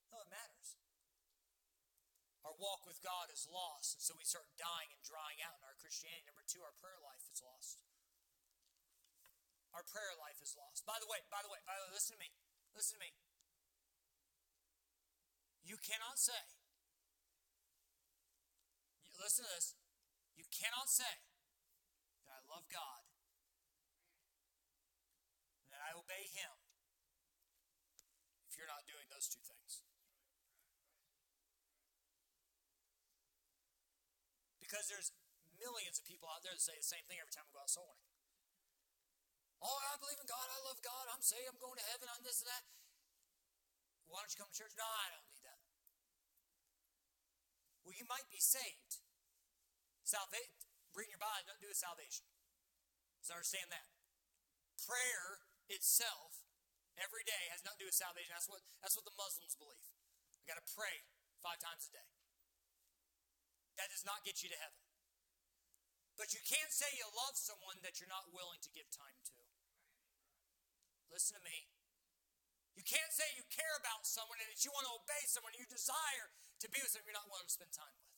No, it matters. Our walk with God is lost, and so we start dying and drying out in our Christianity. Number two, our prayer life is lost. Our prayer life is lost. By the way, by the way, by the way, listen to me. Listen to me. You cannot say, you, listen to this, you cannot say that I love God that I obey Him if you're not doing those two things. Because there's millions of people out there that say the same thing every time we go out soul winning. Oh, I believe in God. I love God. I'm saved. I'm going to heaven. I'm this and that. Why don't you come to church? No, I don't need that. Well, you might be saved. Salvation, bring your body, don't do with salvation. Just understand that. Prayer itself, every day, has nothing to do with salvation. That's what, that's what the Muslims believe. We got to pray five times a day. That does not get you to heaven. But you can't say you love someone that you're not willing to give time to. Listen to me. You can't say you care about someone and that you want to obey someone, you desire to be with someone you're not willing to spend time with.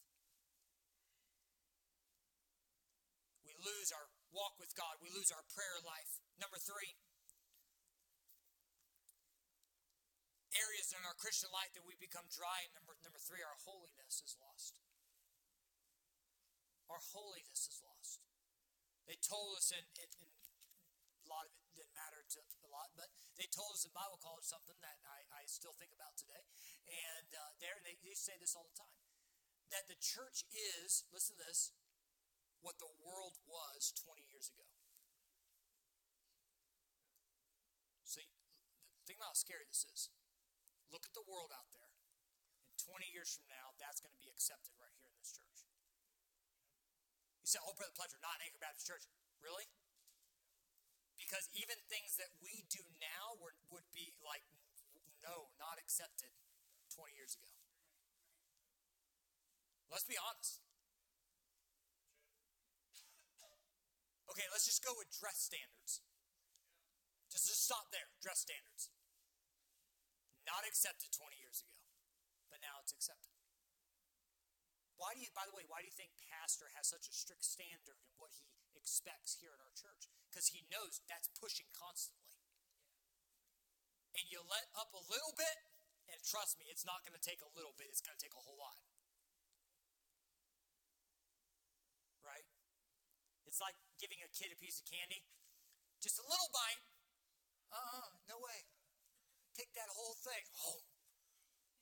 We lose our walk with God, we lose our prayer life. Number three, areas in our Christian life that we become dry. And number, number three, our holiness is lost our holiness is lost. They told us, and, a lot of it didn't matter to a lot, but they told us in Bible college something that I, I still think about today. And uh, there, they, they say this all the time that the church is, listen to this, what the world was 20 years ago. See, think about how scary this is. Look at the world out there. And 20 years from now, that's going to be accepted right here in this church. You say, oh, Brother Pledger, not Anchor Baptist Church. Really? Because even things that we do now were, would be like, no, not accepted 20 years ago. Let's be honest. Okay, let's just go with dress standards. Just, just stop there. Dress standards. Not accepted 20 years ago, but now it's accepted. Why do you, by the way, why do you think pastor has such a strict standard in what he expects here in our church? Because he knows that's pushing constantly. And you let up a little bit, and trust me, it's not going to take a little bit, it's going to take a whole lot. Right? It's like giving a kid a piece of candy. Just a little bite. Uh uh-uh, no way. Take that whole thing. Oh,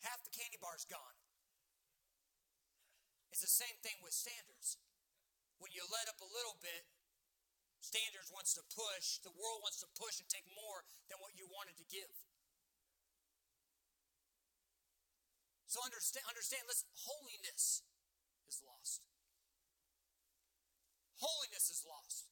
half the candy bar's gone. It's the same thing with standards. When you let up a little bit, standards wants to push, the world wants to push and take more than what you wanted to give. So understand, understand, listen, holiness is lost. Holiness is lost.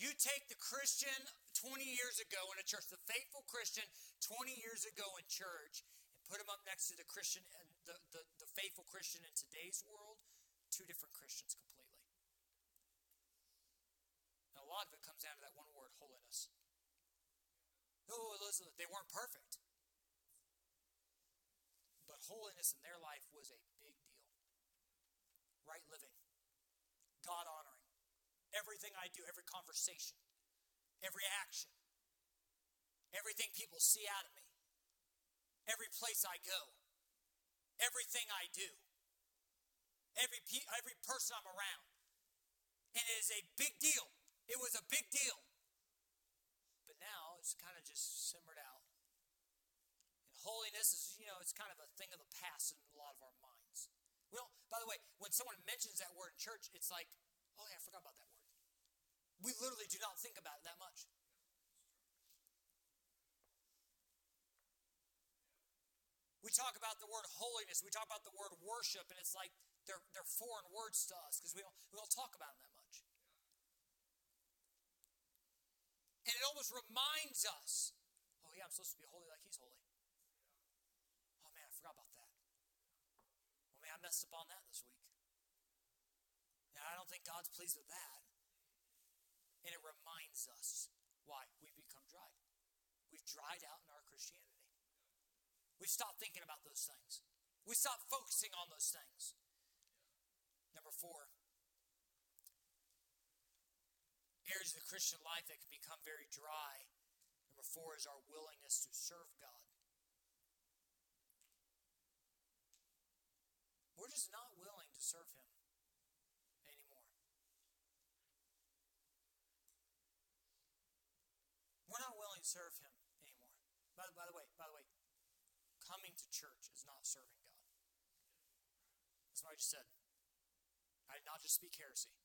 You take the Christian 20 years ago in a church, the faithful Christian 20 years ago in church, and put him up next to the Christian and the, the faithful Christian in today's world, two different Christians completely. And a lot of it comes down to that one word, holiness. Oh, listen, they weren't perfect. But holiness in their life was a big deal. Right living, God honoring. Everything I do, every conversation, every action, everything people see out of me every place I go, everything I do, every, pe- every person I'm around. And it is a big deal. It was a big deal. But now it's kind of just simmered out. And holiness is, you know, it's kind of a thing of the past in a lot of our minds. Well, by the way, when someone mentions that word in church, it's like, oh, yeah, I forgot about that word. We literally do not think about it that much. We talk about the word holiness, we talk about the word worship, and it's like they're, they're foreign words to us because we don't, we don't talk about them that much. And it almost reminds us oh, yeah, I'm supposed to be holy like he's holy. Oh, man, I forgot about that. Well, man, I messed up on that this week. Now, I don't think God's pleased with that. And it reminds us why we've become dry. We've dried out in our Christianity. We stop thinking about those things. We stop focusing on those things. Number four, areas of the Christian life that can become very dry. Number four is our willingness to serve God. We're just not willing to serve Him anymore. We're not willing to serve Him anymore. By, by the way, by the way, coming to church is not serving God. That's what I just said. I did not just speak heresy.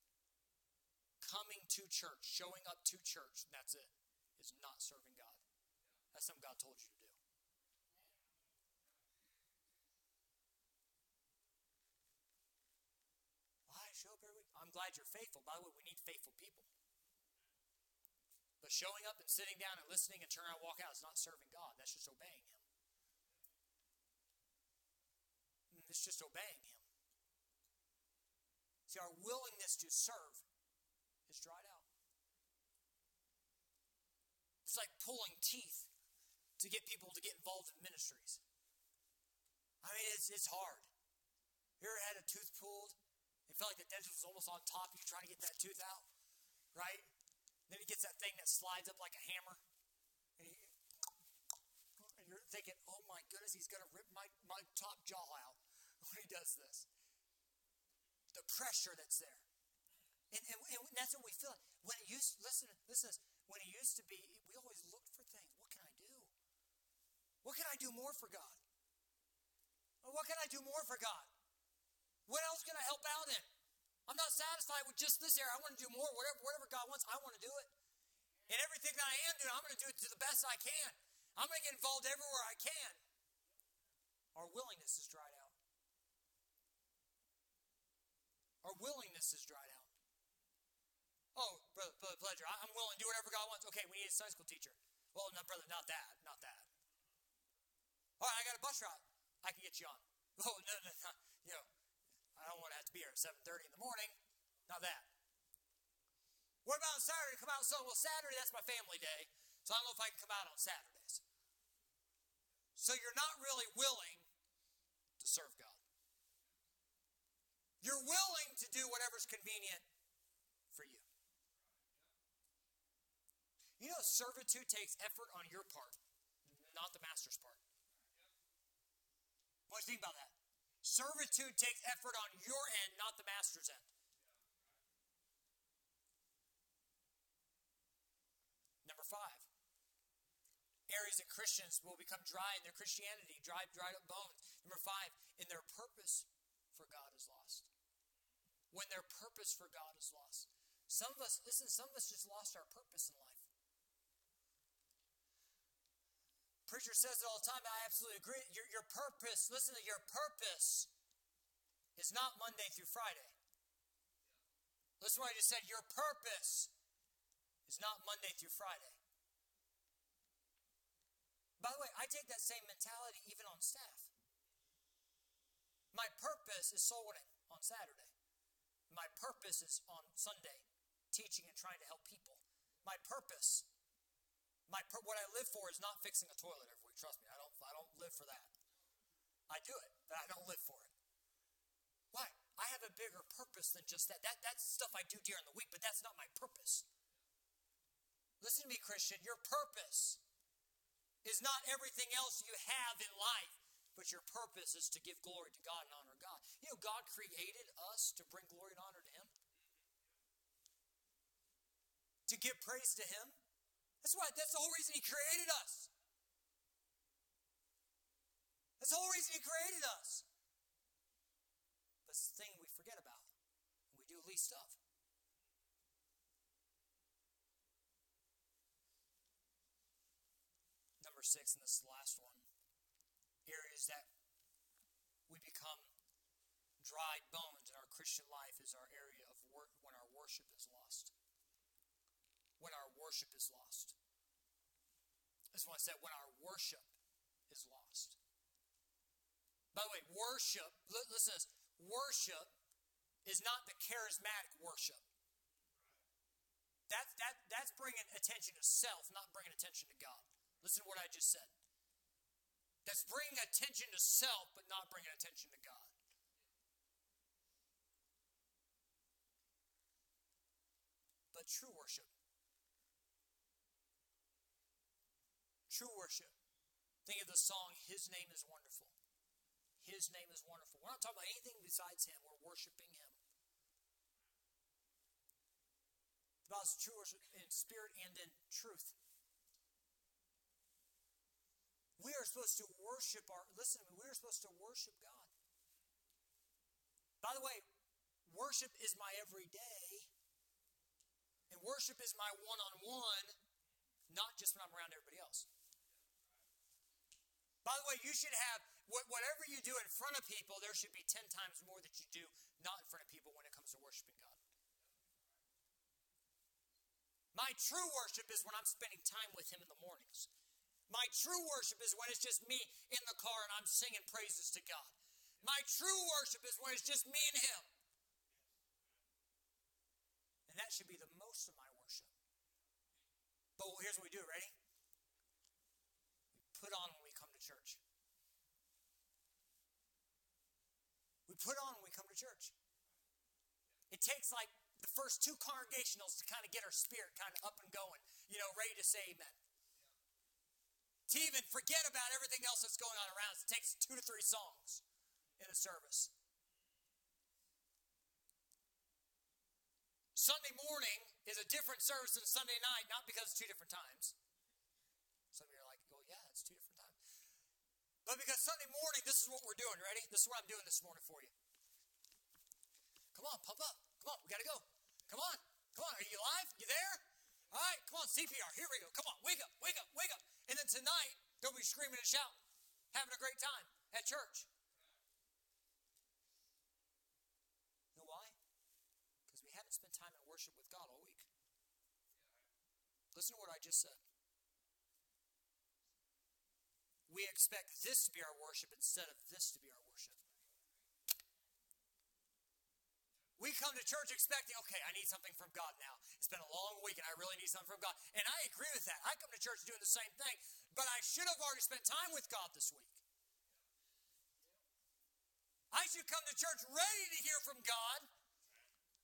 Coming to church, showing up to church, that's it, is not serving God. That's something God told you to do. I show up every week. I'm glad you're faithful. By the way, we need faithful people. But showing up and sitting down and listening and turning around and walk out is not serving God. That's just obeying Him. It's just obeying Him. See, our willingness to serve is dried out. It's like pulling teeth to get people to get involved in ministries. I mean, it's, it's hard. You ever had a tooth pulled? It felt like the dentist was almost on top of you trying to get that tooth out, right? Then he gets that thing that slides up like a hammer. And, he, and you're thinking, oh my goodness, he's going to rip my, my top jaw out when he does this the pressure that's there. And, and, and, that's what we feel. When it used, listen, listen, when it used to be, we always looked for things. What can I do? What can I do more for God? what can I do more for God? What else can I help out in? I'm not satisfied with just this area. I want to do more. Whatever, whatever God wants, I want to do it. And everything that I am doing, I'm going to do it to the best I can. I'm going to get involved everywhere I can. Our willingness is dried out. Our willingness is dried out. Oh, brother, brother Pledger, I'm willing to do whatever God wants. Okay, we need a Sunday school teacher. Well, no, brother, not that, not that. All right, I got a bus route. I can get you on. [LAUGHS] Oh, no, no, no. You know, I don't want to have to be here at 7.30 in the morning. Not that. What about Saturday? Come out so well, Saturday, that's my family day. So I don't know if I can come out on Saturdays. So you're not really willing to serve God. You're willing to do whatever's convenient for you. You know, servitude takes effort on your part, not the master's part. What do you think about that? Servitude takes effort on your end, not the master's end. Number five, areas that Christians will become dry in their Christianity, dry, dried up bones. Number five, in their purpose for God is lost when their purpose for God is lost. Some of us, listen, some of us just lost our purpose in life. Preacher says it all the time, I absolutely agree. Your, your purpose, listen to your purpose is not Monday through Friday. Listen what I just said. Your purpose is not Monday through Friday. By the way, I take that same mentality even on staff. My purpose is soul winning on Saturday. My purpose is on Sunday, teaching and trying to help people. My purpose, my pur- what I live for is not fixing a toilet every week. Trust me, I don't, I don't live for that. I do it, but I don't live for it. Why? I have a bigger purpose than just that. that that's stuff I do during the week, but that's not my purpose. Listen to me, Christian. Your purpose is not everything else you have in life but your purpose is to give glory to God and honor God. You know, God created us to bring glory and honor to Him, to give praise to Him. That's why. That's the whole reason He created us. That's the whole reason He created us. But the thing we forget about, we do least of. Number six, and this is the last one areas that dried bones in our Christian life is our area of work when our worship is lost. When our worship is lost. That's why I said when our worship is lost. By the way, worship, listen to this, worship is not the charismatic worship. That, that, that's bringing attention to self, not bringing attention to God. Listen to what I just said. that's bringing attention to self but not bringing attention to God. But true worship, true worship, think of the song, His Name is Wonderful. His name is wonderful. We're not talking about anything besides Him, we're worshiping Him. About true worship in spirit and in truth. We are supposed to worship our, listen to me, we are supposed to worship God. By the way, worship is my everyday, and worship is my one on one, not just when I'm around everybody else. By the way, you should have, whatever you do in front of people, there should be 10 times more that you do not in front of people when it comes to worshiping God. My true worship is when I'm spending time with Him in the mornings. My true worship is when it's just me in the car and I'm singing praises to God. My true worship is when it's just me and Him. And that should be the most of my worship. But here's what we do, ready? We put on when we come to church. We put on when we come to church. It takes like the first two congregationals to kind of get our spirit kind of up and going, you know, ready to say amen. To even forget about everything else that's going on around us, it takes two to three songs in a service. Sunday morning is a different service than Sunday night, not because it's two different times. Some of you are like, oh, yeah, it's two different times. But because Sunday morning, this is what we're doing. Ready? This is what I'm doing this morning for you. Come on, pump up. Come on, we got to go. Come on. Come on. Are you alive? You there? All right, come on, CPR. Here we go. Come on, wake up, wake up, wake up. And then tonight, they'll be screaming and shouting, having a great time at church. You know why? Because we haven't time in worship with God all week. Listen to what I just said. We expect this to be our worship instead of this to be our worship. We come to church expecting, okay, I need something from God now. It's been a long week and I really need something from God. And I agree with that. I come to church doing the same thing, but I should have already spent time with God this week. I should come to church ready to hear from God,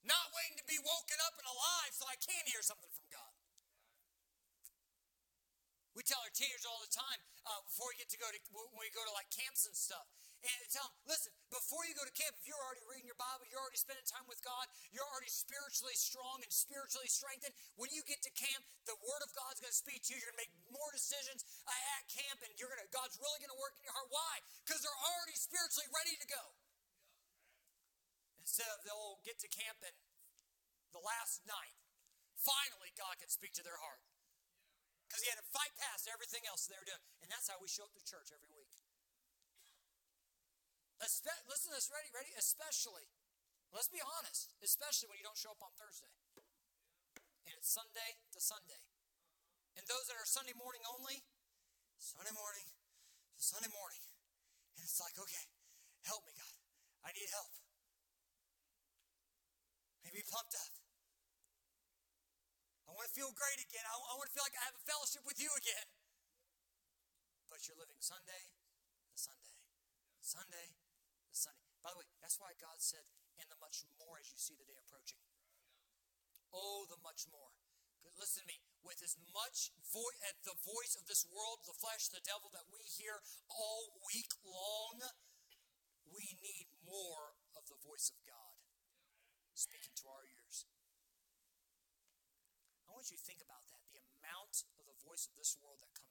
not waiting to be woken up and alive so I can hear something from God. We tell our teenagers all the time uh, before we get to go to when we go to like camps and stuff and tell them, listen, before you go to camp, if you're already reading your Bible, you're already spending time with God, you're already spiritually strong and spiritually strengthened. When you get to camp, the Word of God's going to speak to you. You're going to make more decisions uh, at camp, and you're going to God's really going to work in your heart. Why? Because they're already spiritually ready to go. Instead of they'll get to camp and the last night, finally God can speak to their heart. Because he had to fight past everything else they were doing. And that's how we show up to church every week. Espe- listen to this, ready, ready? Especially, let's be honest, especially when you don't show up on Thursday. And it's Sunday to Sunday. And those that are Sunday morning only, Sunday morning to Sunday morning. And it's like, okay, help me, God. I need help. Maybe pumped up. I want to feel great again. I, I want to feel like I have a fellowship with you again. But you're living Sunday to Sunday, Sunday Sunday. By the way, that's why God said, and the much more as you see the day approaching. Oh, the much more. Listen to me. With as much voice at the voice of this world, the flesh, the devil that we hear all week long, we need more of the voice of God speaking to our ears. I want you to think about that. The amount of the voice of this world that comes